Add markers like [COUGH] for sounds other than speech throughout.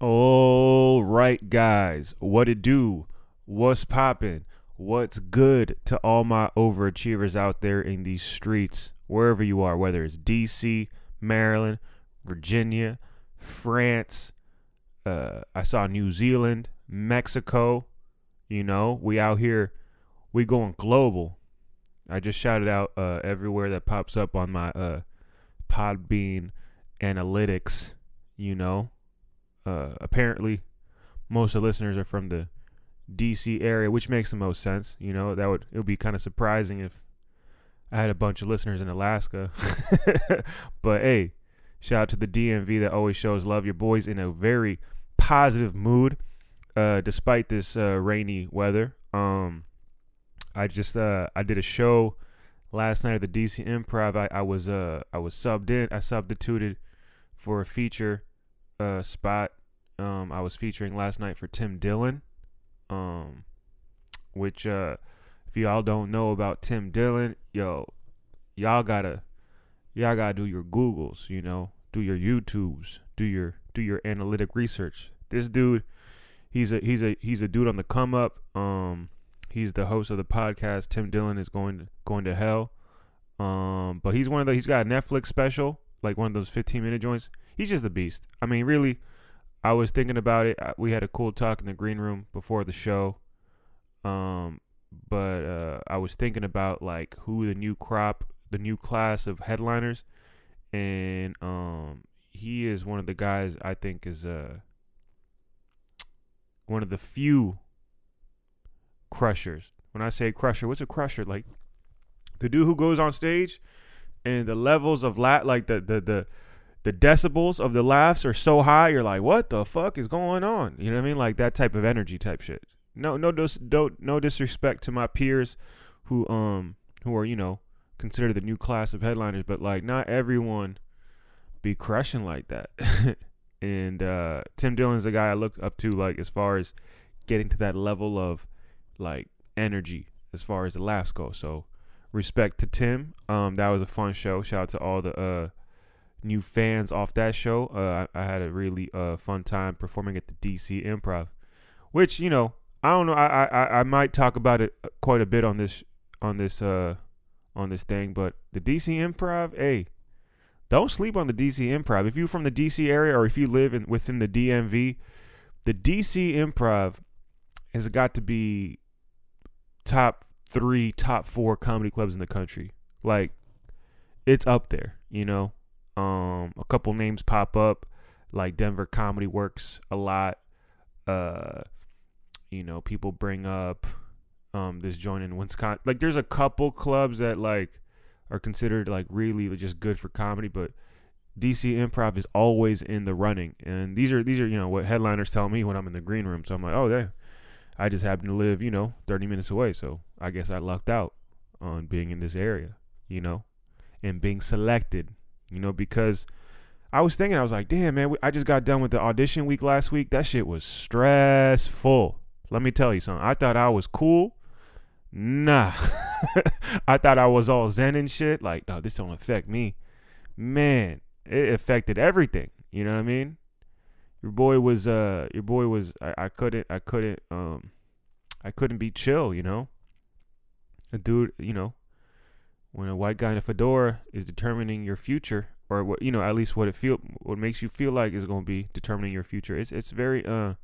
All right, guys, what it do? What's poppin'? What's good to all my overachievers out there in these streets, wherever you are, whether it's DC, Maryland, Virginia, France, uh, I saw New Zealand, Mexico. You know, we out here, we going global. I just shouted out uh, everywhere that pops up on my uh, Podbean analytics. You know, uh, apparently, most of the listeners are from the DC area, which makes the most sense. You know, that would it would be kind of surprising if I had a bunch of listeners in Alaska. [LAUGHS] but hey, shout out to the DMV that always shows love. Your boys in a very positive mood, uh, despite this uh, rainy weather. Um, I just uh, I did a show last night at the DC Improv. I, I was uh I was subbed in. I substituted for a feature uh spot. Um, I was featuring last night for Tim Dillon. Um, which uh, if y'all don't know about Tim Dillon, yo, y'all gotta y'all gotta do your Googles. You know, do your YouTubes, do your do your analytic research. This dude, he's a he's a he's a dude on the come up. Um, he's the host of the podcast. Tim Dillon is going to, going to hell. Um, but he's one of the he's got a Netflix special, like one of those 15 minute joints. He's just a beast. I mean, really, I was thinking about it. We had a cool talk in the green room before the show. Um, but uh, I was thinking about like who the new crop, the new class of headliners, and um, he is one of the guys I think is uh one of the few crushers. When I say crusher, what's a crusher? Like the dude who goes on stage and the levels of la- like the the the the decibels of the laughs are so high, you're like, what the fuck is going on? You know what I mean? Like that type of energy type shit. No, no, dis- don't, no disrespect to my peers who, um, who are you know considered the new class of headliners, but like not everyone be crushing like that. [LAUGHS] and uh, Tim Dillon's the guy I look up to, like as far as getting to that level of like energy as far as the laughs go. So respect to Tim. Um, that was a fun show. Shout out to all the uh new fans off that show. Uh, I, I had a really uh, fun time performing at the DC Improv, which you know I don't know. I, I I might talk about it quite a bit on this on this uh on this thing, but the DC Improv, hey, don't sleep on the DC Improv. If you're from the DC area or if you live in within the DMV, the DC Improv has got to be top three, top four comedy clubs in the country. Like, it's up there, you know. Um, a couple names pop up, like Denver Comedy Works a lot. Uh, you know, people bring up um this joint in Wisconsin. Like, there's a couple clubs that like are considered like really just good for comedy, but DC Improv is always in the running. And these are these are you know what headliners tell me when I'm in the green room. So I'm like, oh, yeah, I just happen to live you know 30 minutes away, so I guess I lucked out on being in this area, you know, and being selected you know, because I was thinking, I was like, damn, man, I just got done with the audition week last week. That shit was stressful. Let me tell you something. I thought I was cool. Nah. [LAUGHS] I thought I was all zen and shit. Like, no, this don't affect me. Man, it affected everything. You know what I mean? Your boy was uh your boy was I, I couldn't I couldn't um I couldn't be chill, you know? A dude, you know, when a white guy in a fedora is determining your future or what you know at least what it feel what makes you feel like is going to be determining your future. It's it's very uh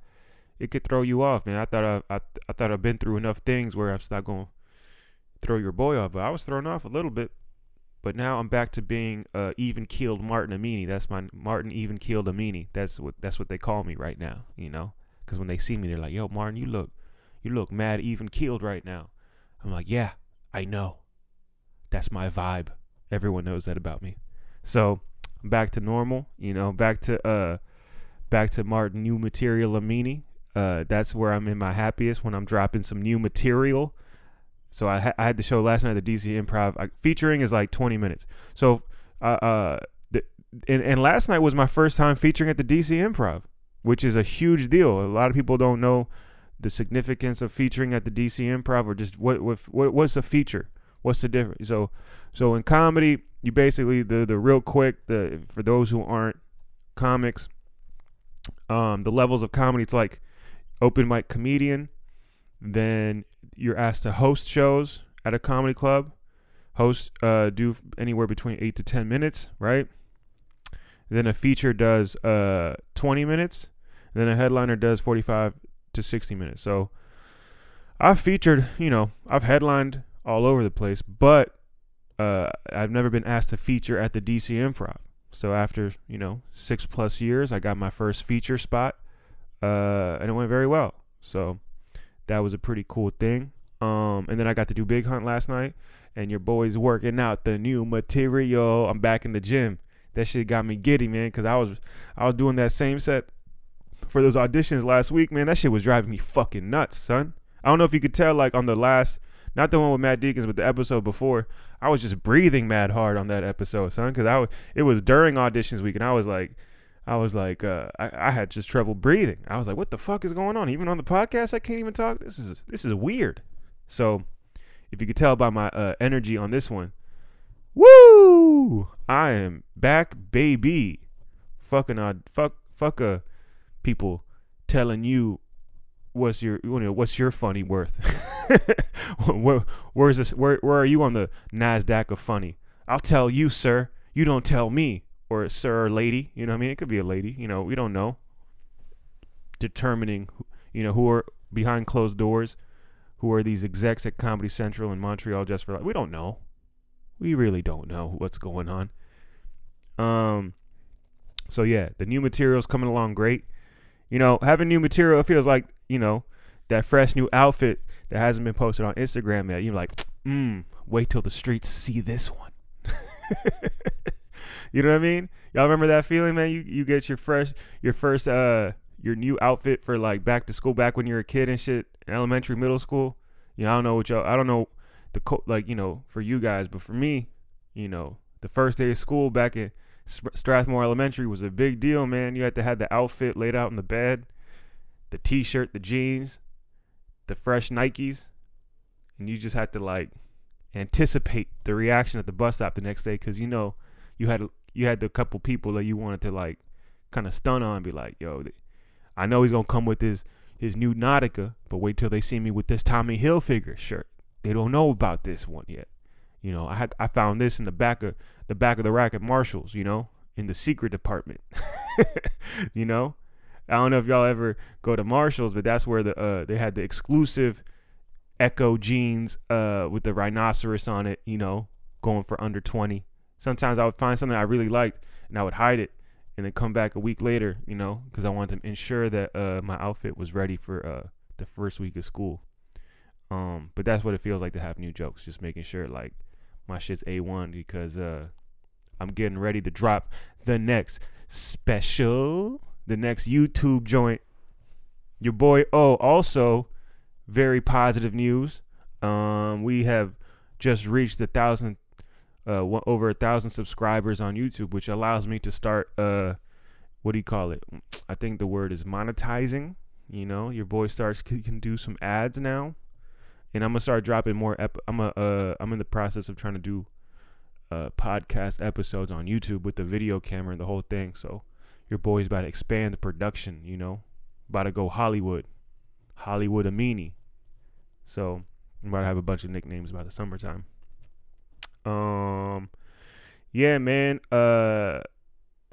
it could throw you off man. I thought i i, I thought i've been through enough things where i'm not going throw your boy off but i was thrown off a little bit. But now i'm back to being uh even keeled martin amini. That's my martin even keeled amini. That's what that's what they call me right now you know? Because when they see me they're like yo martin you look you look mad even keeled right now. I'm like yeah i know that's my vibe. Everyone knows that about me. So back to normal, you know, back to uh back to Martin new material Amini. Uh that's where I'm in my happiest when I'm dropping some new material. So I, ha- I had the show last night at the DC Improv. I, featuring is like 20 minutes. So uh uh the, and, and last night was my first time featuring at the DC Improv, which is a huge deal. A lot of people don't know the significance of featuring at the DC Improv or just what what, what what's a feature What's the difference? So, so in comedy, you basically the the real quick the for those who aren't comics, Um, the levels of comedy, it's like open mic comedian. Then you're asked to host shows at a comedy club. Host uh, do anywhere between eight to ten minutes, right? Then a feature does uh 20 minutes. Then a headliner does 45 to 60 minutes. So I've featured, you know, I've headlined all over the place, but uh, I've never been asked to feature at the DC Improv. So after you know six plus years, I got my first feature spot, uh, and it went very well. So that was a pretty cool thing. Um, and then I got to do Big Hunt last night, and your boy's working out the new material. I'm back in the gym. That shit got me giddy, man, because I was I was doing that same set for those auditions last week, man. That shit was driving me fucking nuts, son. I don't know if you could tell, like on the last not the one with Matt Deacons, but the episode before. I was just breathing mad hard on that episode, son, because I was, it was during auditions week, and I was like, I was like, uh, I, I had just trouble breathing. I was like, what the fuck is going on? Even on the podcast, I can't even talk. This is this is weird. So, if you could tell by my uh, energy on this one, woo, I am back, baby. Fucking odd, fuck, fuck, uh, people telling you what's your you know, what's your funny worth? [LAUGHS] where, where's this? Where where are you on the Nasdaq of funny? I'll tell you, sir. You don't tell me, or sir or lady. You know what I mean? It could be a lady. You know, we don't know. Determining, you know, who are behind closed doors, who are these execs at Comedy Central in Montreal Just for Laughs we don't know. We really don't know what's going on. Um. So yeah, the new material's coming along great. You know, having new material feels like you know that fresh new outfit that hasn't been posted on Instagram yet. You're like, mm, wait till the streets see this one. [LAUGHS] you know what I mean? Y'all remember that feeling, man? You you get your fresh your first uh your new outfit for like back to school back when you were a kid and shit, elementary, middle school. You know, I don't know what y'all I don't know the co- like, you know, for you guys, but for me, you know, the first day of school back in Strathmore Elementary was a big deal, man. You had to have the outfit laid out in the bed, the t-shirt, the jeans, the fresh Nikes, and you just had to like anticipate the reaction at the bus stop the next day because you know you had you had the couple people that you wanted to like kind of stun on, be like, yo, I know he's gonna come with his his new Nautica, but wait till they see me with this Tommy Hilfiger shirt. They don't know about this one yet. You know, I I found this in the back of the back of the rack at Marshalls. You know, in the secret department. [LAUGHS] you know, I don't know if y'all ever go to Marshalls, but that's where the uh, they had the exclusive Ecko jeans uh, with the rhinoceros on it. You know, going for under twenty. Sometimes I would find something I really liked and I would hide it and then come back a week later. You know, because I wanted to ensure that uh, my outfit was ready for uh, the first week of school. Um, but that's what it feels like to have new jokes. Just making sure like my shit's a one because uh, I'm getting ready to drop the next special the next YouTube joint. Your boy Oh, also very positive news. Um, we have just reached a thousand, uh, over a thousand subscribers on YouTube, which allows me to start. Uh, what do you call it? I think the word is monetizing. You know, your boy starts can do some ads now, and I'm gonna start dropping more. Ep- I'm a, uh, I'm in the process of trying to do uh, podcast episodes on YouTube with the video camera and the whole thing. So your boy's about to expand the production, you know, about to go Hollywood, Hollywood Amini. So I'm about to have a bunch of nicknames by the summertime. Um, yeah, man. Uh,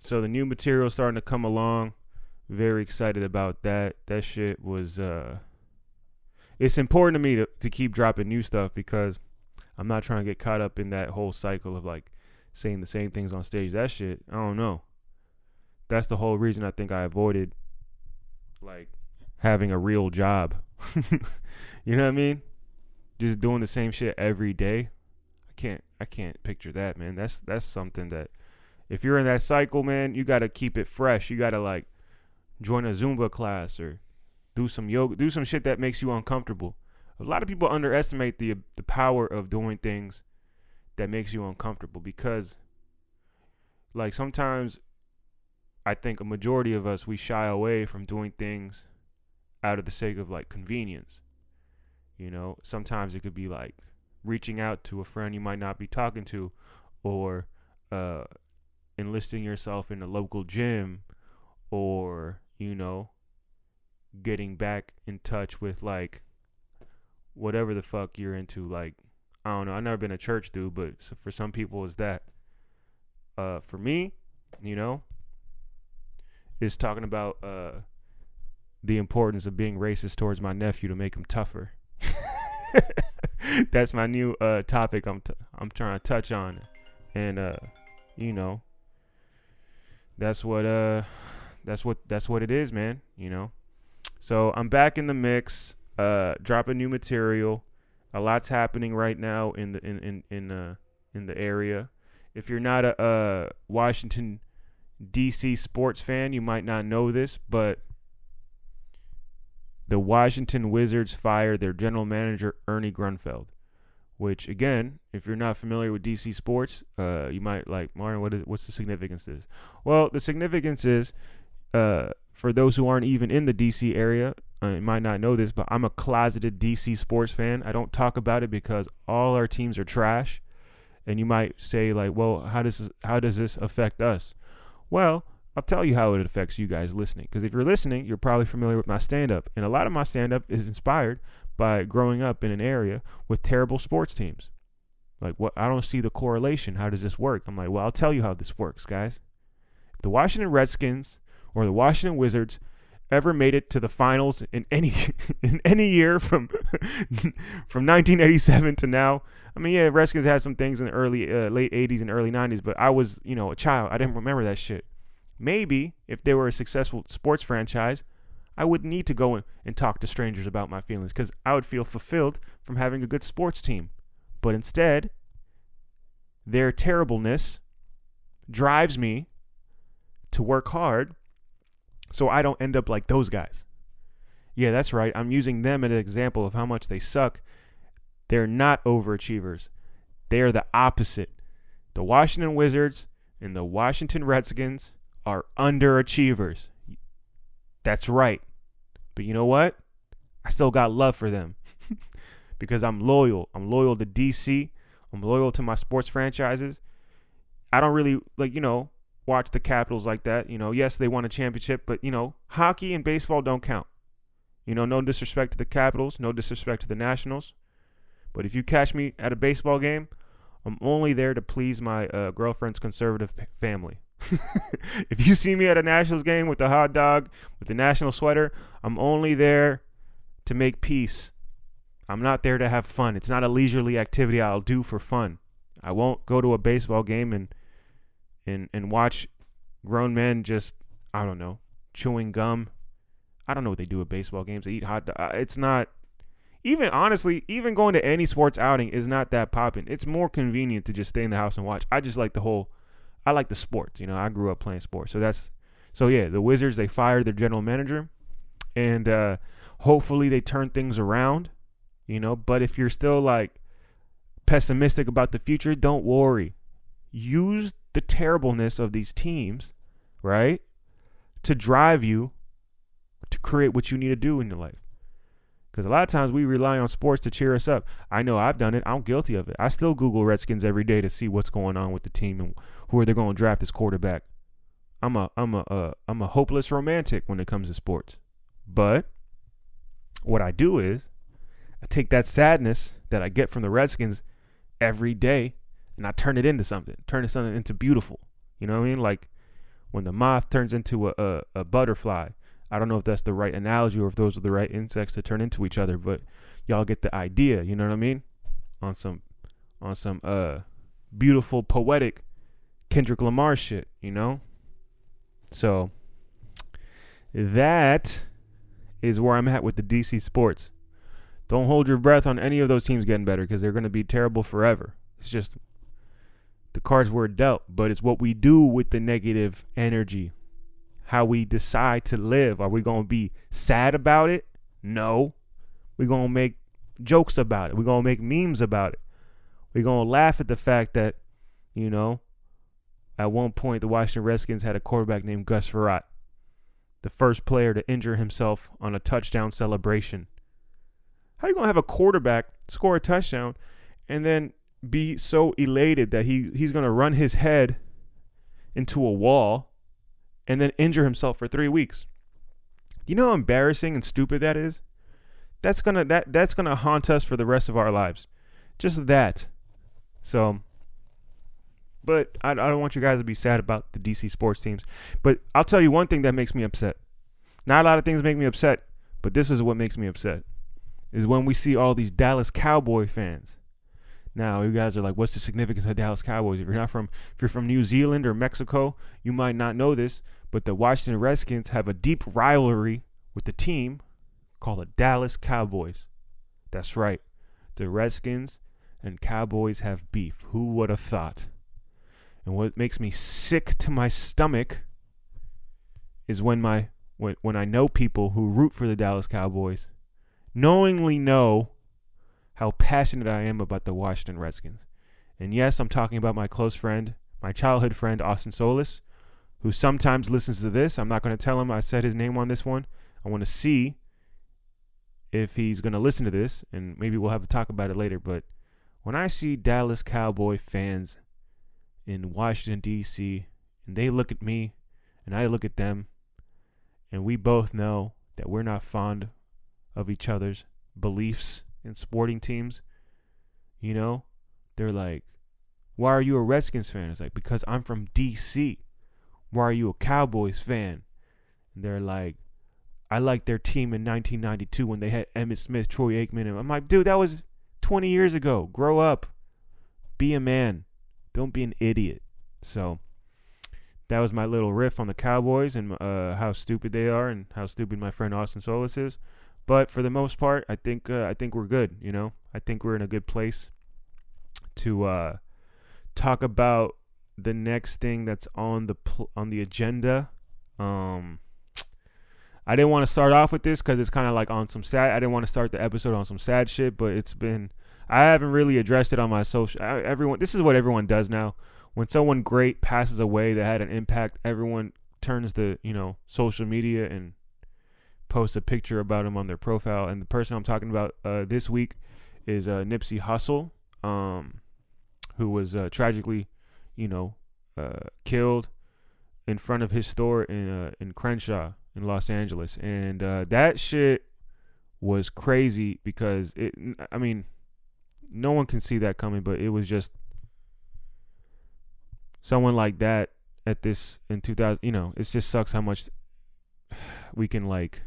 so the new material starting to come along. Very excited about that. That shit was uh, it's important to me to to keep dropping new stuff because I'm not trying to get caught up in that whole cycle of like saying the same things on stage. That shit, I don't know that's the whole reason I think I avoided like having a real job. [LAUGHS] you know what I mean? Just doing the same shit every day. I can't I can't picture that, man. That's that's something that if you're in that cycle, man, you got to keep it fresh. You got to like join a Zumba class or do some yoga, do some shit that makes you uncomfortable. A lot of people underestimate the the power of doing things that makes you uncomfortable because like sometimes I think a majority of us we shy away from doing things out of the sake of like convenience. You know, sometimes it could be like reaching out to a friend you might not be talking to or uh, enlisting yourself in a local gym or you know, getting back in touch with like whatever the fuck you're into. Like, I don't know. I've never been a church dude, but for some people, it's that. Uh, for me, you know, is talking about uh, the importance of being racist towards my nephew to make him tougher. [LAUGHS] That's my new uh, topic. I'm t- I'm trying to touch on, and uh, you know, that's what uh, that's what that's what it is, man. You know, so I'm back in the mix, uh, dropping new material. A lot's happening right now in the in in in uh in the area. If you're not a, a Washington DC sports fan, you might not know this, but the Washington Wizards fired their general manager Ernie Grunfeld. Which again, if you're not familiar with DC sports, uh, you might like Martin. What is what's the significance of this? Well, the significance is, uh, for those who aren't even in the DC area, uh, you might not know this, but I'm a closeted DC sports fan. I don't talk about it because all our teams are trash, and you might say like, well, how does this, how does this affect us? Well, I'll tell you how it affects you guys listening. Because if you're listening, you're probably familiar with my stand up. And a lot of my stand up is inspired by growing up in an area with terrible sports teams. Like, what? I don't see the correlation. How does this work? I'm like, well, I'll tell you how this works, guys. If the Washington Redskins or the Washington Wizards ever made it to the finals in any [LAUGHS] in any year from [LAUGHS] from 1987 to now. I mean, yeah, Redskins had some things in the early uh, late 80s and early 90s, but I was, you know, a child. I didn't remember that shit. Maybe if they were a successful sports franchise, I wouldn't need to go and talk to strangers about my feelings because I would feel fulfilled from having a good sports team. But instead, their terribleness drives me to work hard so I don't end up like those guys. Yeah, that's right. I'm using them as an example of how much they suck. They're not overachievers. They are the opposite. The Washington Wizards and the Washington Redskins are underachievers. That's right. But you know what? I still got love for them [LAUGHS] because I'm loyal. I'm loyal to DC. I'm loyal to my sports franchises. I don't really like, you know, watch the Capitals like that. You know, yes, they won a championship, but you know, hockey and baseball don't count. You know, no disrespect to the Capitals, no disrespect to the Nationals. But if you catch me at a baseball game, I'm only there to please my uh, girlfriend's conservative family. [LAUGHS] if you see me at a Nationals game with the hot dog, with the national sweater, I'm only there to make peace. I'm not there to have fun. It's not a leisurely activity I'll do for fun. I won't go to a baseball game and and and watch grown men just I don't know chewing gum. I don't know what they do at baseball games. They eat hot. Do- uh, it's not even honestly. Even going to any sports outing is not that popping. It's more convenient to just stay in the house and watch. I just like the whole I like the sports. You know, I grew up playing sports, so that's so yeah. The Wizards they fired their general manager, and uh, hopefully they turn things around. You know, but if you're still like pessimistic about the future, don't worry. Use the terribleness of these teams, right, to drive you to create what you need to do in your life. Because a lot of times we rely on sports to cheer us up. I know I've done it. I'm guilty of it. I still Google Redskins every day to see what's going on with the team and who are they going to draft as quarterback. I'm a I'm a uh, I'm a hopeless romantic when it comes to sports. But what I do is I take that sadness that I get from the Redskins every day and I turn it into something. Turn it something into beautiful. You know what I mean? Like when the moth turns into a, a, a butterfly I don't know if that's the right analogy or if those are the right insects to turn into each other, but y'all get the idea. You know what I mean? On some, on some uh, beautiful poetic Kendrick Lamar shit. You know. So that is where I'm at with the DC sports. Don't hold your breath on any of those teams getting better because they're going to be terrible forever. It's just the cards were dealt, but it's what we do with the negative energy how we decide to live. Are we going to be sad about it? No. We're going to make jokes about it. We're going to make memes about it. We're going to laugh at the fact that, you know, at one point the Washington Redskins had a quarterback named Gus Frerotte, the first player to injure himself on a touchdown celebration. How are you going to have a quarterback score a touchdown and then be so elated that he, he's going to run his head into a wall and then injure himself for three weeks. You know how embarrassing and stupid that is? That's gonna that that's gonna haunt us for the rest of our lives. Just that. So but I, I don't want you guys to be sad about the DC sports teams. But I'll tell you one thing that makes me upset. Not a lot of things make me upset, but this is what makes me upset. Is when we see all these Dallas Cowboy fans. Now, you guys are like, what's the significance of Dallas Cowboys? If you're not from if you're from New Zealand or Mexico, you might not know this, but the Washington Redskins have a deep rivalry with the team called the Dallas Cowboys. That's right. The Redskins and Cowboys have beef. Who would have thought? And what makes me sick to my stomach is when my when when I know people who root for the Dallas Cowboys knowingly know how passionate I am about the Washington Redskins. And yes, I'm talking about my close friend, my childhood friend Austin Solis, who sometimes listens to this. I'm not going to tell him I said his name on this one. I want to see if he's going to listen to this and maybe we'll have a talk about it later, but when I see Dallas Cowboy fans in Washington, D.C., and they look at me and I look at them, and we both know that we're not fond of each other's beliefs in sporting teams. You know, they're like, Why are you a Redskins fan? It's like, Because I'm from D.C. Why are you a Cowboys fan? And they're like, I liked their team in 1992 when they had Emmitt Smith, Troy Aikman. And I'm like, dude, that was 20 years ago. Grow up. Be a man. Don't be an idiot. So that was my little riff on the Cowboys and uh, how stupid they are and how stupid my friend Austin Solis is. But for the most part, I think uh, I think we're good. You know, I think we're in a good place to uh, talk about the next thing that's on the pl- on the agenda. Um, I didn't want to start off with this because it's kind of like on some sad. I didn't want to start the episode on some sad shit, but it's been I haven't really addressed it on my social. I, everyone, this is what everyone does now. When someone great passes away that had an impact, everyone turns the you know social media and posts a picture about him on their profile. And the person I'm talking about uh, this week is uh, Nipsey Hussle, um, who was uh, tragically, you know, uh, killed in front of his store in uh, in Crenshaw in Los Angeles, and uh, that shit was crazy because it. I mean, no one can see that coming, but it was just someone like that at this in 2000 you know it just sucks how much we can like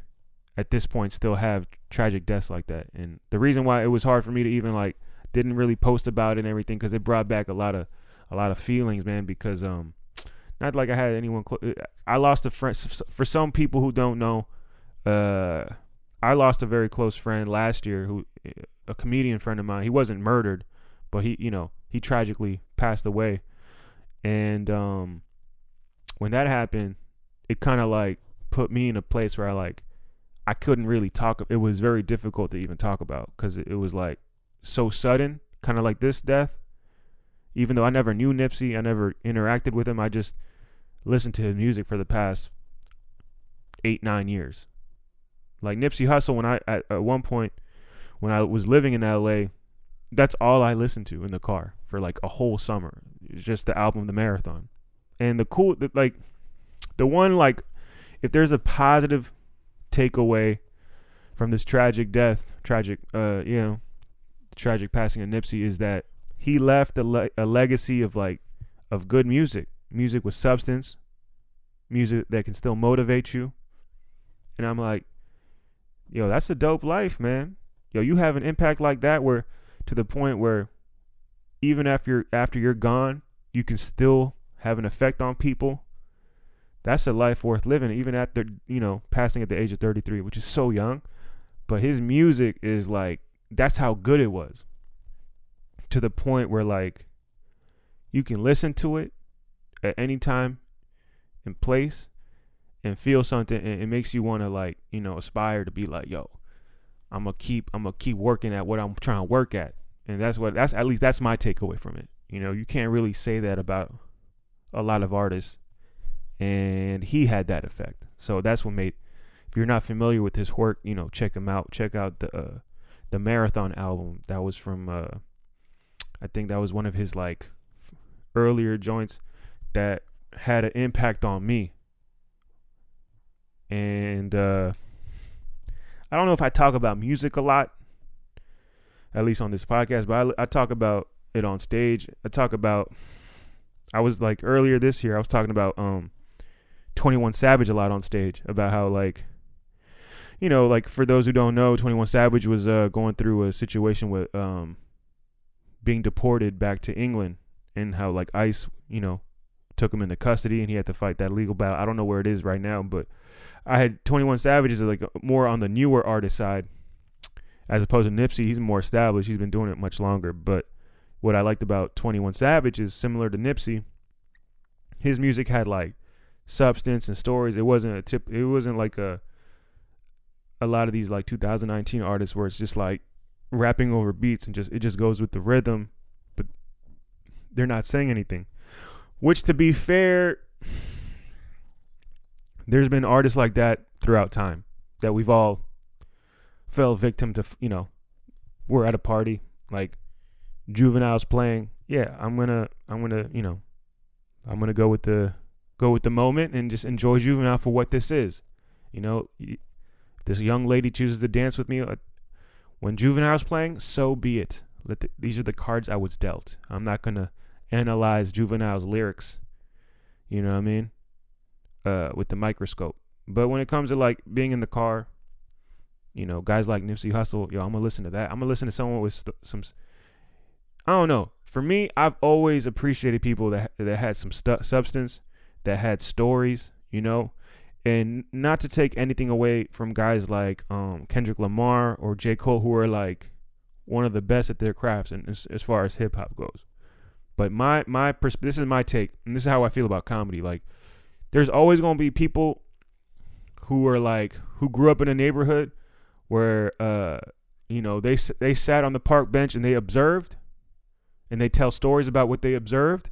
at this point still have tragic deaths like that and the reason why it was hard for me to even like didn't really post about it and everything because it brought back a lot of a lot of feelings man because um [TSK] not like i had anyone clo- i lost a friend for some people who don't know uh i lost a very close friend last year who a comedian friend of mine. He wasn't murdered, but he, you know, he tragically passed away. And um, when that happened, it kind of like put me in a place where I like I couldn't really talk. It was very difficult to even talk about because it, was like so sudden, kind of like this death. Even though I never knew Nipsey, I never interacted with him. I just listened to his music for the past eight, nine years. Like Nipsey Hussle, when I at, at one point when I was living in LA, that's all I listened to in the car for like a whole summer. It's just the album The Marathon. And the cool the, like the one like if there's a positive takeaway from this tragic death, tragic uh you know, tragic passing of Nipsey is that he left a, le- a legacy of like of good music, music with substance, music that can still motivate you. And I'm like, yo, that's a dope life, man yo, you have an impact like that where to the point where even after after you're gone, you can still have an effect on people. That's a life worth living, even after you know passing at the age of 33, which is so young. But his music is like that's how good it was. To the point where like you can listen to it at any time and place and feel something and it makes you want to like you know aspire to be like yo I'm gonna keep I'm gonna keep working at what I'm trying to work at, and that's what that's at least that's my takeaway from it. You know, you can't really say that about a lot of artists, and he had that effect. So that's what made. If you're not familiar with his work, you know, check him out. Check out the uh, the Marathon album. That was from uh, I think that was one of his like earlier joints that had an impact on me. And uh I don't know if I talk about music a lot, at least on this podcast, but I, I talk about it on stage. I talk about. I was like earlier this year. I was talking about um, Twenty One Savage a lot on stage about how like, you know, like for those who don't know, Twenty One Savage was uh, going through a situation with um, being deported back to England and how like ICE, you know, took him into custody and he had to fight that legal battle. I don't know where it is right now, but I had 21 Savage is like more on the newer artist side as opposed to Nipsey. He's more established. He's been doing it much longer. But what I liked about 21 Savage is similar to Nipsey. His music had like substance and stories. It wasn't a tip. It wasn't like a a lot of these like 2019 artists where it's just like rapping over beats and just it just goes with the rhythm, but they're not saying anything. Which, to be fair, there's been artists like that throughout time that we've all fell victim to. You know, we're at a party, like juveniles playing. Yeah, I'm gonna, I'm gonna, you know, I'm gonna go with the go with the moment and just enjoy juvenile for what this is. You know, this young lady chooses to dance with me uh, when juvenile's playing. So be it. Let the, these are the cards I was dealt. I'm not gonna analyze juvenile's lyrics. You know what I mean? Uh, with the microscope. But when it comes to like being in the car, you know, guys like Nipsey Hussle, yo, I'm gonna listen to that. I'm gonna listen to someone with st- some. I don't know. For me, I've always appreciated people that that had some stu- substance, that had stories, you know, and not to take anything away from guys like um, Kendrick Lamar or J Cole, who are like one of the best at their crafts, and as, as far as hip hop goes. But my my pers- this is my take, and this is how I feel about comedy. Like, there's always gonna be people who are like who grew up in a neighborhood where uh you know they they sat on the park bench and they observed, and they tell stories about what they observed,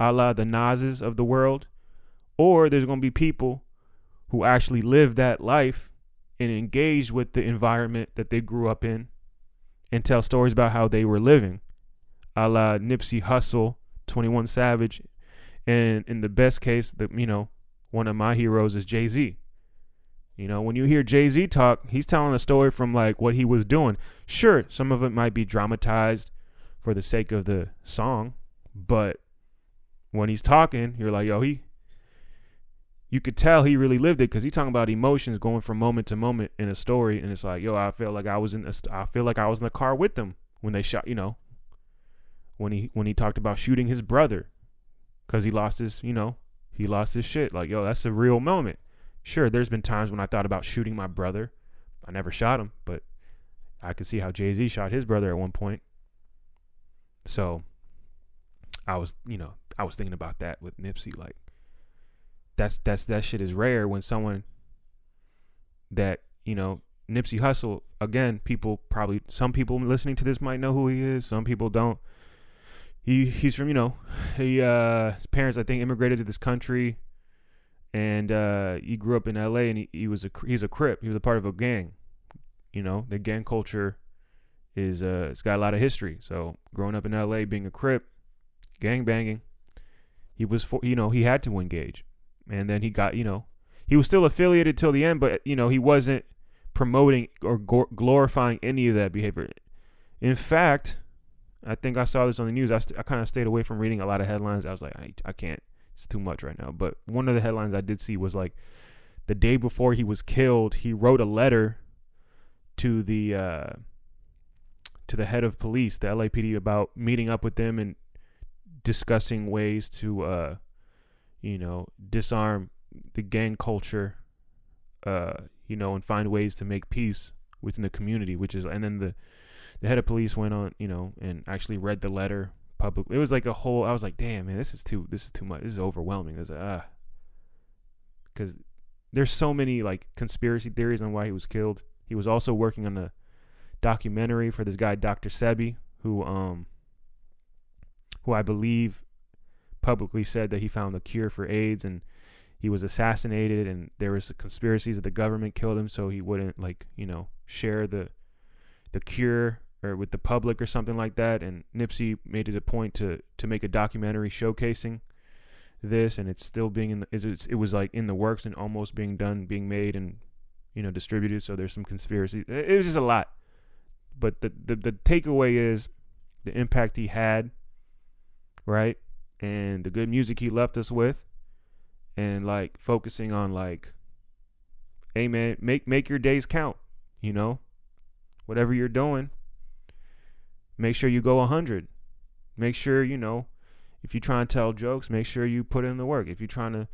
a la the Nas's of the world, or there's gonna be people who actually live that life and engage with the environment that they grew up in, and tell stories about how they were living a la Nipsey Hussle, 21 Savage, and in the best case, the you know, one of my heroes is Jay Z. You know, when you hear Jay Z talk, he's telling a story from like what he was doing. Sure, some of it might be dramatized for the sake of the song, but when he's talking, you're like, yo, he. You could tell he really lived it because he's talking about emotions going from moment to moment in a story, and it's like, yo, I feel like I was in, a, I feel like I was in the car with them when they shot, you know, when he when he talked about shooting his brother because he lost his you know he lost his shit. Like yo that's a real moment. Sure there's been times when i thought about shooting my brother. I never shot him but i could see how jay-z shot his brother at one point. So i was you know i was thinking about that with nipsey like that's that's that shit is rare when someone that you know Nipsey Hussle again people probably some people listening to this might know who he is some people don't. He he's from you know he uh his parents I think immigrated to this country and uh he grew up in LA and he, he was a he's a crip. He was a part of a gang. You know the gang culture is uh it's got a lot of history. So growing up in LA being a crip gang banging he was for you know he had to engage and then he got you know he was still affiliated till the end but you know he wasn't promoting or glorifying any of that behavior in fact I think I saw this on the news. I, st- I kind of stayed away from reading a lot of headlines. I was like, I, I can't. It's too much right now. But one of the headlines I did see was like, the day before he was killed, he wrote a letter to the uh, to the head of police, the LAPD, about meeting up with them and discussing ways to, uh, you know, disarm the gang culture, uh, you know, and find ways to make peace within the community. Which is, and then the the head of police went on, you know, and actually read the letter publicly. It was like a whole. I was like, damn, man, this is too. This is too much. This is overwhelming. It was like, ah, because there's so many like conspiracy theories on why he was killed. He was also working on a documentary for this guy, Dr. Sebi, who um, who I believe publicly said that he found the cure for AIDS and he was assassinated and there was conspiracies that the government killed him so he wouldn't like you know share the the cure or with the public or something like that. And Nipsey made it a point to to make a documentary showcasing this, and it's still being in the, it was like in the works and almost being done, being made, and you know, distributed. So there's some conspiracy. It was just a lot. But the, the the takeaway is the impact he had, right? And the good music he left us with, and like focusing on like, hey man, make make your days count. You know, whatever you're doing, make sure you go a 100. Make sure, you know, if you try and tell jokes, make sure you put in the work. If you're trying to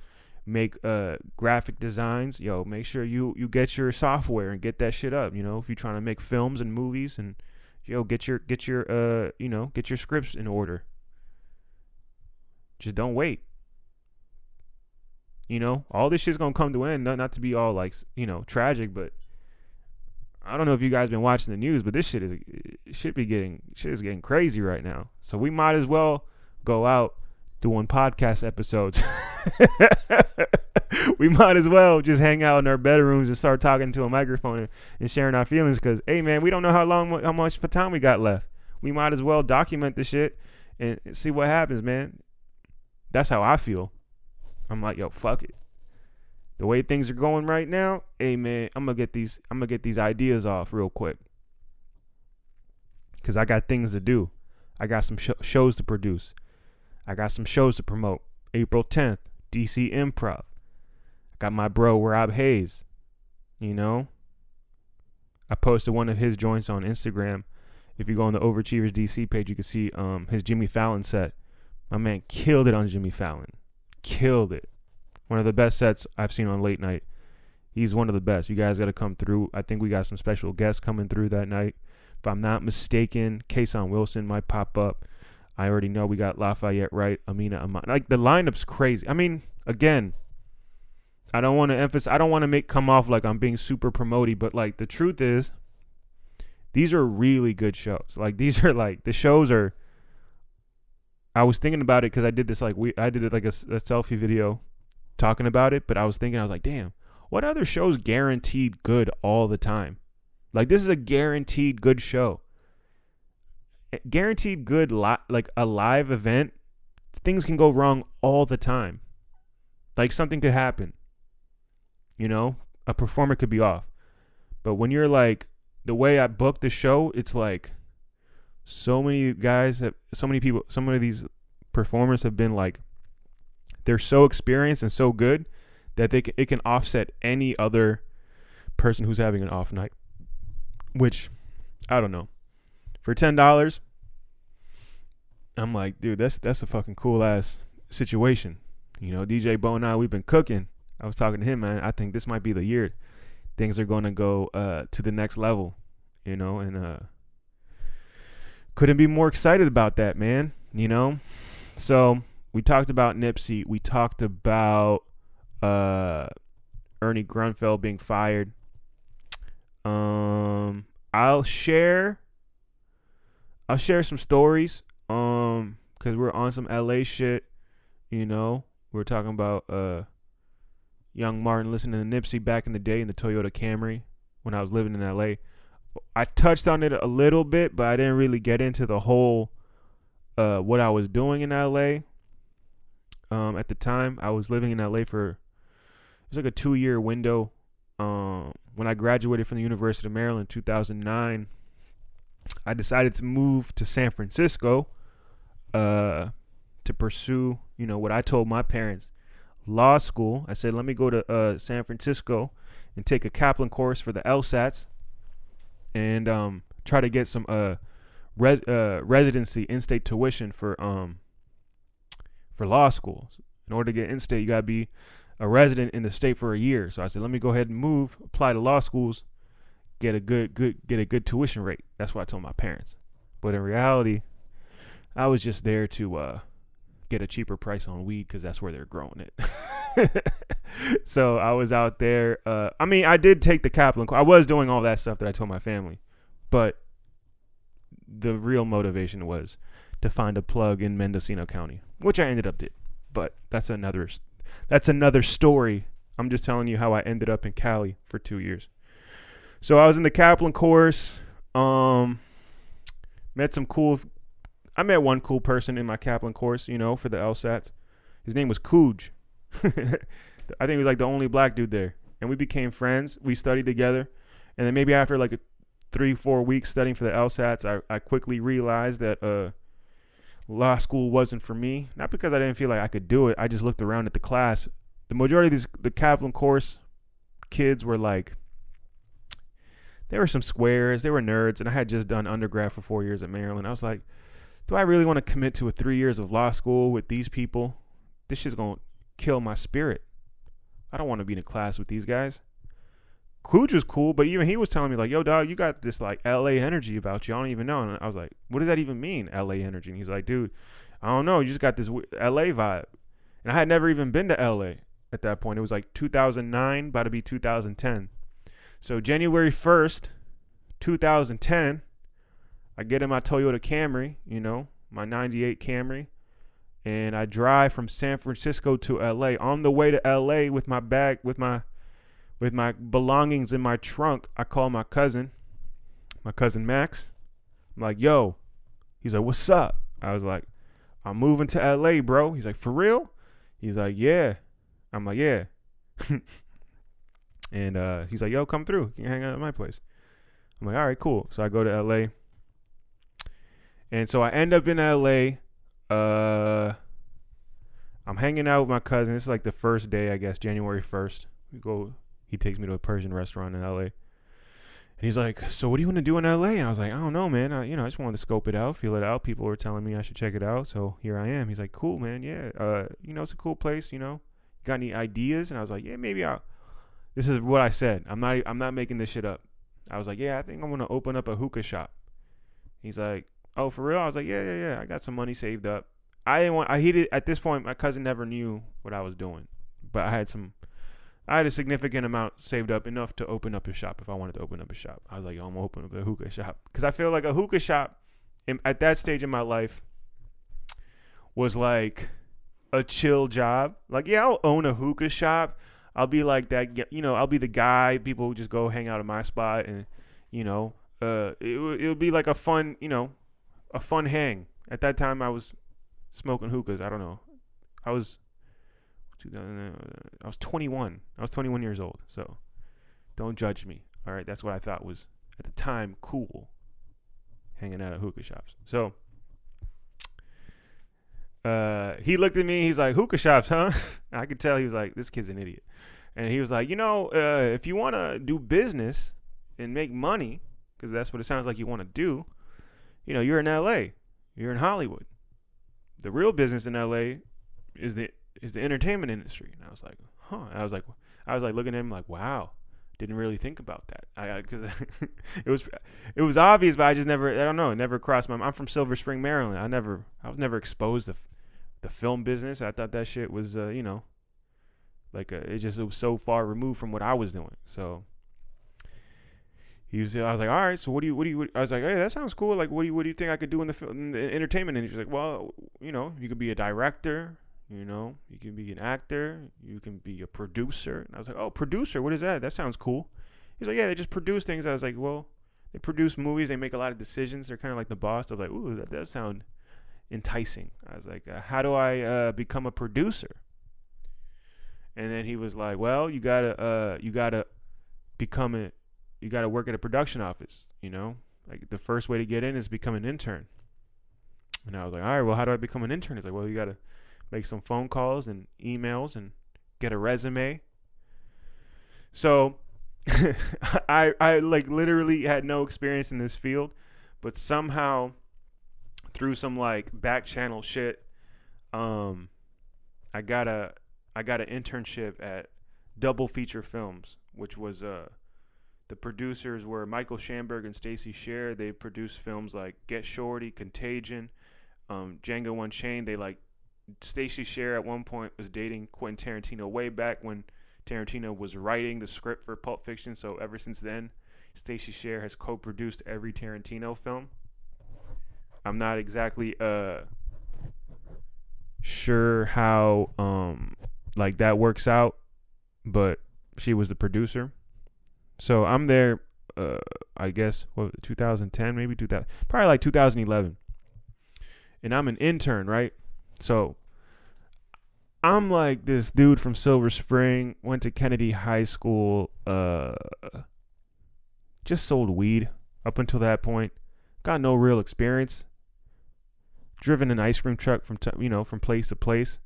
make uh graphic designs, yo, make sure you you get your software and get that shit up, you know. If you're trying to make films and movies and yo, get your get your uh, you know, get your scripts in order. Just don't wait. You know, all this shit's gonna come to an end. Not not to be all like you know tragic, but I don't know if you guys been watching the news, but this shit is uh, should be getting shit is getting crazy right now. So we might as well go out doing podcast episodes. [LAUGHS] we might as well just hang out in our bedrooms and start talking to a microphone and, and sharing our feelings. Because hey, man, we don't know how long how much time we got left. We might as well document the shit and see what happens, man. That's how I feel. I'm like, yo, fuck it. The way things are going right now, hey man, I'm gonna get these I'm gonna get these ideas off real quick. Cause I got things to do. I got some sh- shows to produce. I got some shows to promote. April 10th, DC Improv. I got my bro Rob Hayes. You know, I posted one of his joints on Instagram. If you go on the Overachievers DC page, you can see um his Jimmy Fallon set. My man killed it on Jimmy Fallon killed it. One of the best sets I've seen on late night. He's one of the best. You guys got to come through. I think we got some special guests coming through that night. If I'm not mistaken, Kason Wilson might pop up. I already know we got Lafayette Wright, Amina Amon. Like the lineup's crazy. I mean, again, I don't want to emphasize. I don't want to make come off like I'm being super promoty, but like the truth is, these are really good shows. Like these are like the shows are I was thinking about it because I did this like we I did it like a, a selfie video talking about it, but I was thinking I was like, damn, what other shows guaranteed good all the time? Like this is a guaranteed good show. Eh, guaranteed good li- like a live event. Things can go wrong all the time. Like something could happen. You know, a performer could be off. But when you're like the way I booked the show, it's like so many guys have so many people some of these performers have been like they're so experienced and so good that they can, it can offset any other person who's having an off night which i don't know. For $10 i'm like dude that's that's a fucking cool ass situation. You know dj bo and i we've been cooking. I was talking to him man i think this might be the year things are going to go uh, to the next level you know and uh couldn't be more excited about that, man. You know? So we talked about Nipsey. We talked about uh, Ernie Grunfeld being fired. Um, I'll share. I'll share some stories. Um, cause we're on some LA shit. You know, we're talking about uh, young Martin listening to Nipsey back in the day in the Toyota Camry when I was living in LA. I touched on it a little bit, but I didn't really get into the whole uh, what I was doing in LA. Um, at the time, I was living in LA for it was like a two year window. Um, when I graduated from the University of Maryland, 2009, I decided to move to San Francisco uh, to pursue, you know, what I told my parents, law school. I said, let me go to uh, San Francisco and take a Kaplan course for the LSATs and um, try to get some uh, res- uh, residency in-state tuition for um for law school. In order to get in-state, you gotta be a resident in the state for a year. So I said, let me go ahead and move, apply to law schools, get a good good get a good tuition rate. That's what I told my parents. But in reality, I was just there to uh, get a cheaper price on weed because that's where they're growing it. [LAUGHS] [LAUGHS] so I was out there. Uh, I mean, I did take the Kaplan. Course. I was doing all that stuff that I told my family, but the real motivation was to find a plug in Mendocino County, which I ended up did. But that's another that's another story. I'm just telling you how I ended up in Cali for two years. So I was in the Kaplan course. Um, met some cool. I met one cool person in my Kaplan course. You know, for the LSATs. His name was Cooj. [LAUGHS] I think he was like the only black dude there. and we became friends. We studied together, and then maybe after like a three four weeks studying for the LSATs, I I quickly realized that uh law school wasn't for me. Not because I didn't feel like I could do it. I just looked around at the class. The majority of these the Kaplan course kids were like there were some squares, they were nerds, and I had just done undergrad for four years at Maryland. I was like, do I really want to commit to a three years of law school with these people? This shit's gonna kill my spirit. I don't want to be in a class with these guys. Cooch was cool, but even he was telling me like, "Yo, dog, you got this like L.A. energy about you. I don't even know." And I was like, "What does that even mean, L.A. energy?" And he's like, "Dude, I don't know. You just got this L.A. vibe." And I had never even been to L.A. at that point. It was like 2009, about to be 2010. So January 1st, 2010, I get in my Toyota Camry, you know, my 98 Camry, and I drive from San Francisco to LA. On the way to LA with my bag, with my with my belongings in my trunk, I call my cousin, my cousin Max. I'm like, yo. He's like, what's up? I was like, I'm moving to LA, bro. He's like, for real? He's like, yeah. I'm like, yeah. [LAUGHS] and uh, he's like, yo, come through. You can hang out at my place. I'm like, all right, cool. So I go to LA. And so I end up in LA. Uh, I'm hanging out with my cousin. It's like the first day, I guess, January 1st. We go he takes me to a Persian restaurant in LA. And he's like, "So what do you want to do in LA?" And I was like, "I don't know, man. I, you know, I just wanted to scope it out, feel it out. People were telling me I should check it out, so here I am." He's like, "Cool, man. Yeah. Uh, you know, it's a cool place. You know, got any ideas?" And I was like, "Yeah, maybe I'll." This is what I said. I'm not. I'm not making this shit up. I was like, "Yeah, I think I'm gonna open up a hookah shop." He's like, "Oh, for real?" I was like, "Yeah, yeah, yeah. I got some money saved up." I didn't want. I he did, at this point. My cousin never knew what I was doing, but I had some I had a significant amount saved up, enough to open up a shop if I wanted to open up a shop. I was like, Yo, I'm gonna open up a hookah shop because I feel like a hookah shop in, at that stage in my life was like a chill job. Like, yeah, I'll own a hookah shop. I'll be like that, you know. I'll be the guy people just go hang out at my spot, and you know, uh, it it'll be like a fun, you know, a fun hang. At that time, I was smoking hookahs. I don't know. I was I was 21. I was 21 years old. So don't judge me. All right. That's what I thought was at the time cool hanging out at hookah shops. So uh, he looked at me. He's like, hookah shops, huh? [LAUGHS] I could tell he was like, this kid's an idiot. And he was like, you know, uh, if you want to do business and make money, because that's what it sounds like you want to do, you know, you're in LA, you're in Hollywood. The real business in LA is the is the entertainment industry. And I was like, huh. I was like, I was like looking at him like, wow. Didn't really think about that. I because [LAUGHS] it was it was obvious, but I just never I don't know. It never crossed my. I'm from Silver Spring, Maryland. I never I was never exposed to the film business. I thought that shit was uh, you know like a, uh, it just it was so far removed from what I was doing. So he was. I was like, all right. So what do you? What do you? What, I was like, hey, that sounds cool. Like, what do you? What do you think I could do in the, in the entertainment industry? Like, well, you know, you could be a director. You know, you can be an actor, you can be a producer. And I was like, oh, producer, what is that? That sounds cool. He's like, yeah, they just produce things. I was like, well, they produce movies, they make a lot of decisions. They're kind of like the boss. I was like, ooh, that does sound enticing. I was like, uh, how do I uh, become a producer? And then he was like, well, you gotta, uh, you gotta become a, you gotta work at a production office. You know, like the first way to get in is become an intern. And I was like, all right, well, how do I become an intern? He's like, well, you gotta make some phone calls and emails and get a resume. So [LAUGHS] I I like literally had no experience in this field, but somehow through some like back channel shit, um, I got a I got an internship at Double Feature Films, which was uh the producers were Michael Shamberg and Stacy Sher. They produced films like Get Shorty, Contagion, um, Django Unchained. They like Stacy Sher at one point was dating Quentin Tarantino way back when Tarantino was writing the script for Pulp Fiction. So ever since then, Stacy Sher has co-produced every Tarantino film. I'm not exactly uh sure how um like that works out, but she was the producer. So I'm there uh I guess what 2010 maybe 2000 probably like 2011. And I'm an intern, right? So I'm like this dude from Silver Spring, went to Kennedy High School, uh just sold weed up until that point. Got no real experience. Driven an ice cream truck from t- you know from place to place,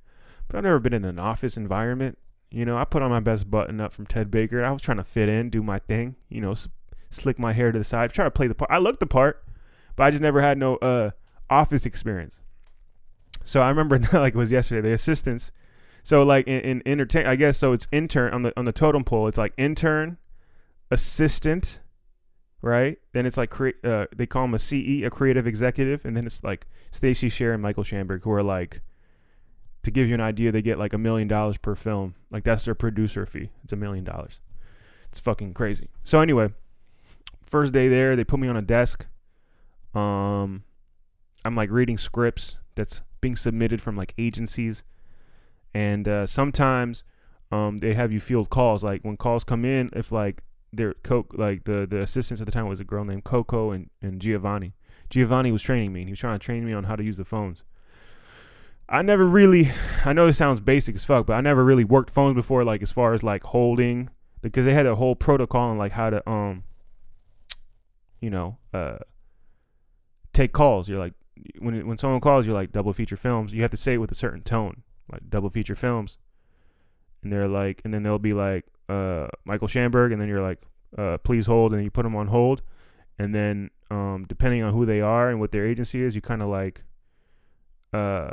but I've never been in an office environment. You know, I put on my best button up from Ted Baker. I was trying to fit in, do my thing. You know, s- slick my hair to the side, try to play the part. I looked the part, but I just never had no uh, office experience. So I remember [LAUGHS] like it was yesterday. The assistants. So like in, in entertain, I guess so. It's intern on the on the totem pole. It's like intern, assistant, right? Then it's like cre- uh, they call him a CE, a creative executive, and then it's like Stacy Sher and Michael Shamberg, who are like, to give you an idea, they get like a million dollars per film. Like that's their producer fee. It's a million dollars. It's fucking crazy. So anyway, first day there, they put me on a desk. Um, I'm like reading scripts that's being submitted from like agencies, and uh, sometimes um they have you field calls. Like when calls come in, if like they're Coke, like the the assistants at the time was a girl named Coco and and Giovanni. Giovanni was training me. And he was trying to train me on how to use the phones. I never really, I know this sounds basic as fuck, but I never really worked phones before. Like as far as like holding, because they had a whole protocol on like how to um, you know, uh, take calls. You're like when when someone calls, you're like double feature films. You have to say it with a certain tone, like double feature films. And they're like, and then they'll be like, uh, Michael Shamberg, and then you're like, uh, please hold, and you put them on hold, and then um, depending on who they are and what their agency is, you kind of like, uh,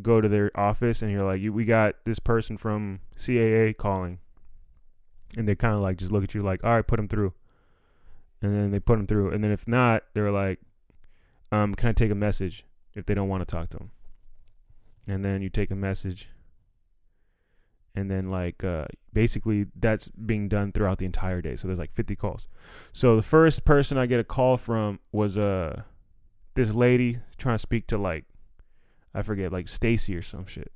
go to their office, and you're like, we got this person from CAA calling, and they kind of like just look at you like, all right, put them through, and then they put them through, and then if not, they're like, um, can I take a message if they don't want to talk to them, and then you take a message. And then like uh, basically that's being done throughout the entire day. So there's like 50 calls. So the first person I get a call from was uh this lady trying to speak to like I forget like Stacy or some shit.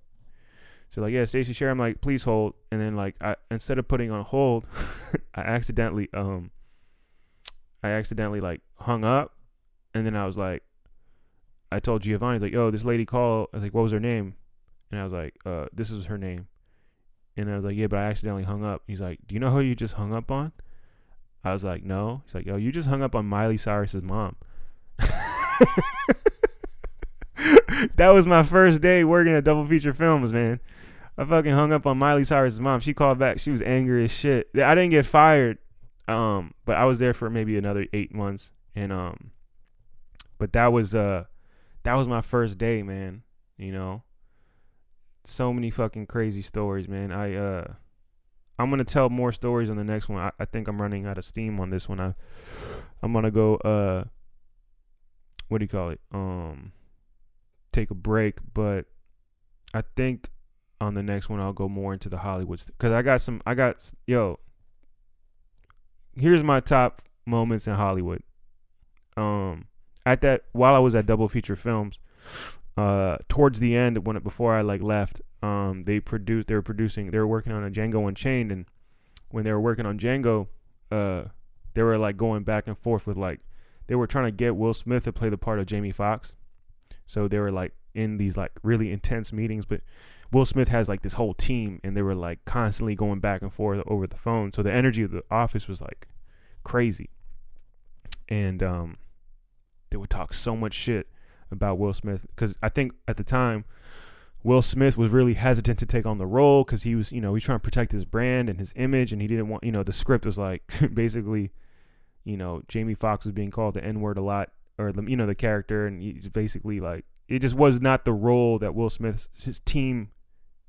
So like yeah, Stacy Sher. I'm like please hold, and then like I instead of putting on hold, [LAUGHS] I accidentally um I accidentally like hung up, and then I was like I told Giovanni he's like oh this lady called. I was like what was her name, and I was like uh this is her name. And I was like, yeah, but I accidentally hung up. He's like, do you know who you just hung up on? I was like, no. He's like, yo, you just hung up on Miley Cyrus's mom. [LAUGHS] that was my first day working at Double Feature Films, man. I fucking hung up on Miley Cyrus's mom. She called back. She was angry as shit. I didn't get fired, um, but I was there for maybe another eight months, and um, but that was uh, that was my first day, man. You know, so many fucking crazy stories, man. I uh I'm gonna tell more stories on the next one. I, I think I'm running out of steam on this one. I I'm gonna go uh what do you call it? Um take a break, but I think on the next one I'll go more into the Hollywood because I got some I got yo here's my top moments in Hollywood. Um at that while I was at Double Feature Films, uh, towards the end when before I like left, um, they produced they were producing they were working on a Django Unchained, and when they were working on Django, uh, they were like going back and forth with like they were trying to get Will Smith to play the part of Jamie Foxx, so they were like in these like really intense meetings, but Will Smith has like this whole team, and they were like constantly going back and forth over the phone, so the energy of the office was like crazy, and um, they would talk so much shit about Will Smith because I think at the time Will Smith was really hesitant to take on the role because he was, you know, he's trying to protect his brand and his image, and he didn't want, you know, the script was like [LAUGHS] basically, you know, Jamie Foxx was being called the N word a lot, or you know, the character, and he's basically like it just was not the role that Will Smith's his team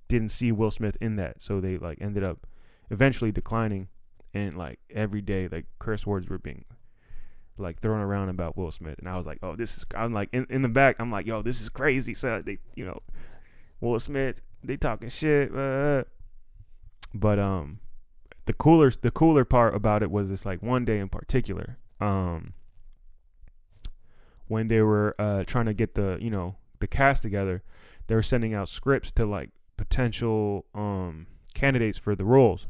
didn't see Will Smith in that, so they like ended up eventually declining, and like every day like curse words were being like thrown around about Will Smith, and I was like, oh, this is. I'm like in, in the back, I'm like, yo, this is crazy. So they, you know, Will Smith, they talking shit. Uh, but um, the cooler the cooler part about it was this like one day in particular, um, when they were uh trying to get the you know the cast together, they were sending out scripts to like potential um candidates for the roles.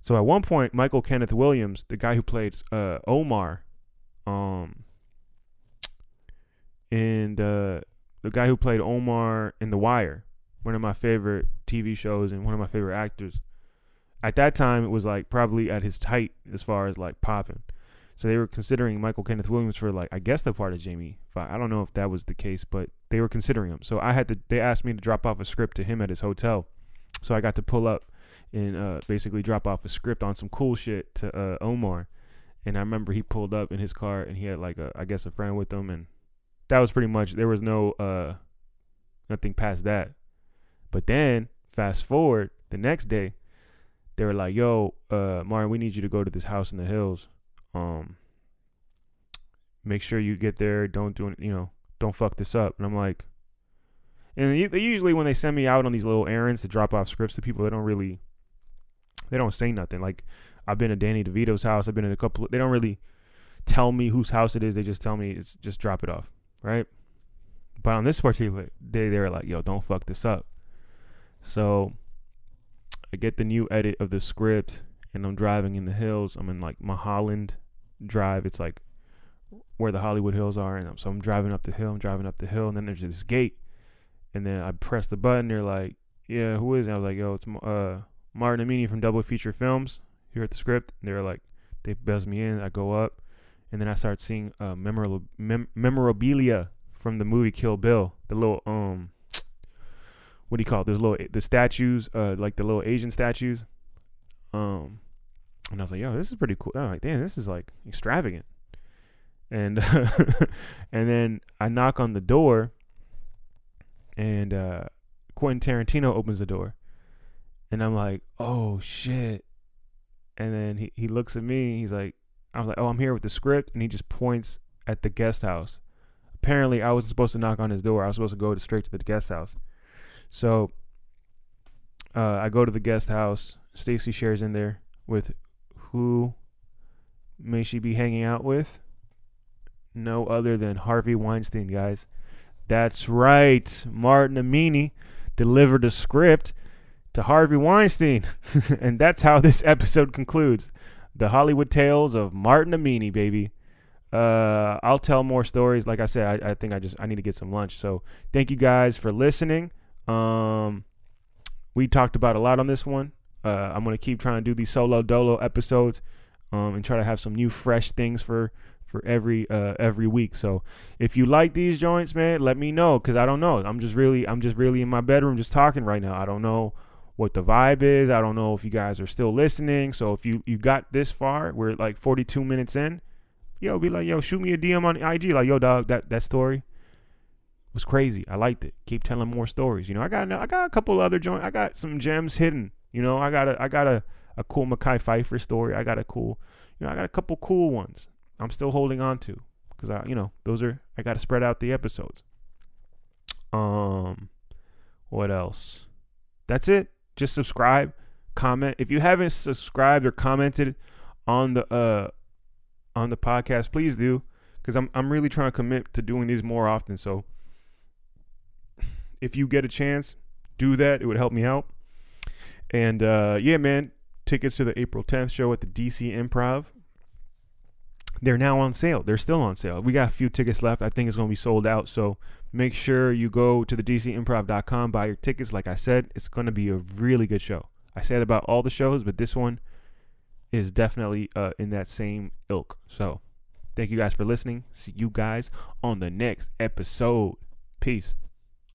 So at one point, Michael Kenneth Williams, the guy who played uh, Omar um and uh the guy who played Omar in The Wire one of my favorite TV shows and one of my favorite actors. At that time, it was like probably at his height as far as like popping. So they were considering Michael Kenneth Williams for like I guess the part of Jamie. I don't know if that was the case, but they were considering him. So I had to. They asked me to drop off a script to him at his hotel. So I got to pull up and uh, basically drop off a script on some cool shit to uh, Omar. And I remember he pulled up in his car and he had like a I guess a friend with him and that was pretty much there was no uh nothing past that. But then fast forward the next day, they were like, "Yo, uh, Martin, we need you to go to this house in the hills. Um, make sure you get there. Don't do. You know, don't fuck this up." And I'm like, and usually when they send me out on these little errands to drop off scripts to people, they don't really, they don't say nothing. Like I've been to Danny DeVito's house. I've been in a couple. They don't really tell me whose house it is. They just tell me it's just drop it off, right? But on this particular day, they were like, "Yo, don't fuck this up." So I get the new edit of the script and I'm driving in the hills. I'm in like Mulholland Drive. It's like where the Hollywood Hills are. And I'm, so I'm driving up the hill. I'm driving up the hill. And then there's this gate. And then I press the button. They're like, yeah, who is it? I was like, yo, it's uh, Martin Amini from Double Feature Films here at the script. They're like, they buzz me in. I go up. And then I start seeing uh, memorable, mem- memorabilia from the movie Kill Bill. The little um what do you call it? There's little the statues, uh, like the little Asian statues. Um, and I was like, yo, this is pretty cool. I'm like, damn, this is like extravagant. And [LAUGHS] and then I knock on the door, and uh, Quentin Tarantino opens the door, and I'm like, oh shit. And then he, he looks at me. He's like, I was like, oh, I'm here with the script, and he just points at the guest house. Apparently, I wasn't supposed to knock on his door. I was supposed to go to straight to the guest house. So uh, I go to the guest house. Stacy Sher's in there with who may she be hanging out with? No other than Harvey Weinstein, guys. That's right. Martin Amini delivered a script to Harvey Weinstein. [LAUGHS] and that's how this episode concludes. The Hollywood Tales of Martin Amini, baby. Uh, I'll tell more stories. Like I said, I, I think I just I need to get some lunch. So thank you guys for listening. Um, we talked about a lot on this one. Uh, I'm gonna keep trying to do these solo dolo episodes, um, and try to have some new fresh things for for every uh every week. So if you like these joints, man, let me know because I don't know. I'm just really I'm just really in my bedroom just talking right now. I don't know what the vibe is. I don't know if you guys are still listening. So if you you got this far, we're like 42 minutes in. Yo, be like, yo, shoot me a DM on IG, like, yo, dog, that that story was crazy. I liked it. Keep telling more stories. You know, I got I got a couple other joint. I got some gems hidden. You know, I got a I got a a cool Mekhi Phifer story. I got a cool, you know, I got a couple cool ones. I'm still holding on to because I, you know, those are I got to spread out the episodes. Um, what else? That's it. Just subscribe, comment. If you haven't subscribed or commented on the uh on the podcast, please do because I'm I'm really trying to commit to doing these more often. So if you get a chance, do that. It would help me out. And uh, yeah, man, tickets to the April 10th show at the DC Improv. They're now on sale. They're still on sale. We got a few tickets left. I think it's going to be sold out. So make sure you go to the DCImprov.com, buy your tickets. Like I said, it's going to be a really good show. I said about all the shows, but this one is definitely uh, in that same ilk. So thank you guys for listening. See you guys on the next episode. Peace.